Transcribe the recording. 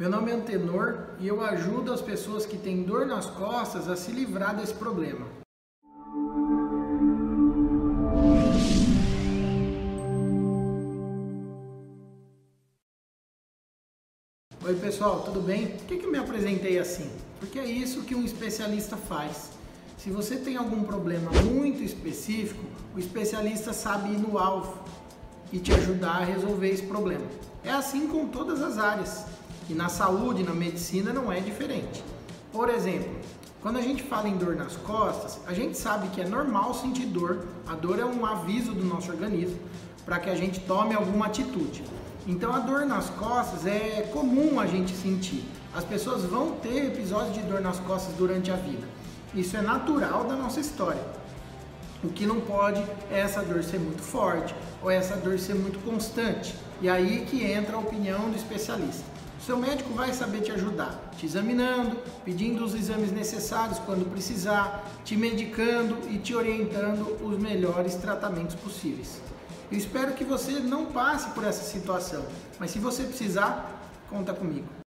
Meu nome é Antenor e eu ajudo as pessoas que têm dor nas costas a se livrar desse problema. Oi pessoal, tudo bem? Por que, que eu me apresentei assim? Porque é isso que um especialista faz. Se você tem algum problema muito específico, o especialista sabe ir no alvo e te ajudar a resolver esse problema. É assim com todas as áreas. E na saúde, na medicina, não é diferente. Por exemplo, quando a gente fala em dor nas costas, a gente sabe que é normal sentir dor. A dor é um aviso do nosso organismo para que a gente tome alguma atitude. Então a dor nas costas é comum a gente sentir. As pessoas vão ter episódios de dor nas costas durante a vida. Isso é natural da nossa história. O que não pode é essa dor ser muito forte ou essa dor ser muito constante. E aí que entra a opinião do especialista. Seu médico vai saber te ajudar, te examinando, pedindo os exames necessários quando precisar, te medicando e te orientando os melhores tratamentos possíveis. Eu espero que você não passe por essa situação, mas se você precisar, conta comigo.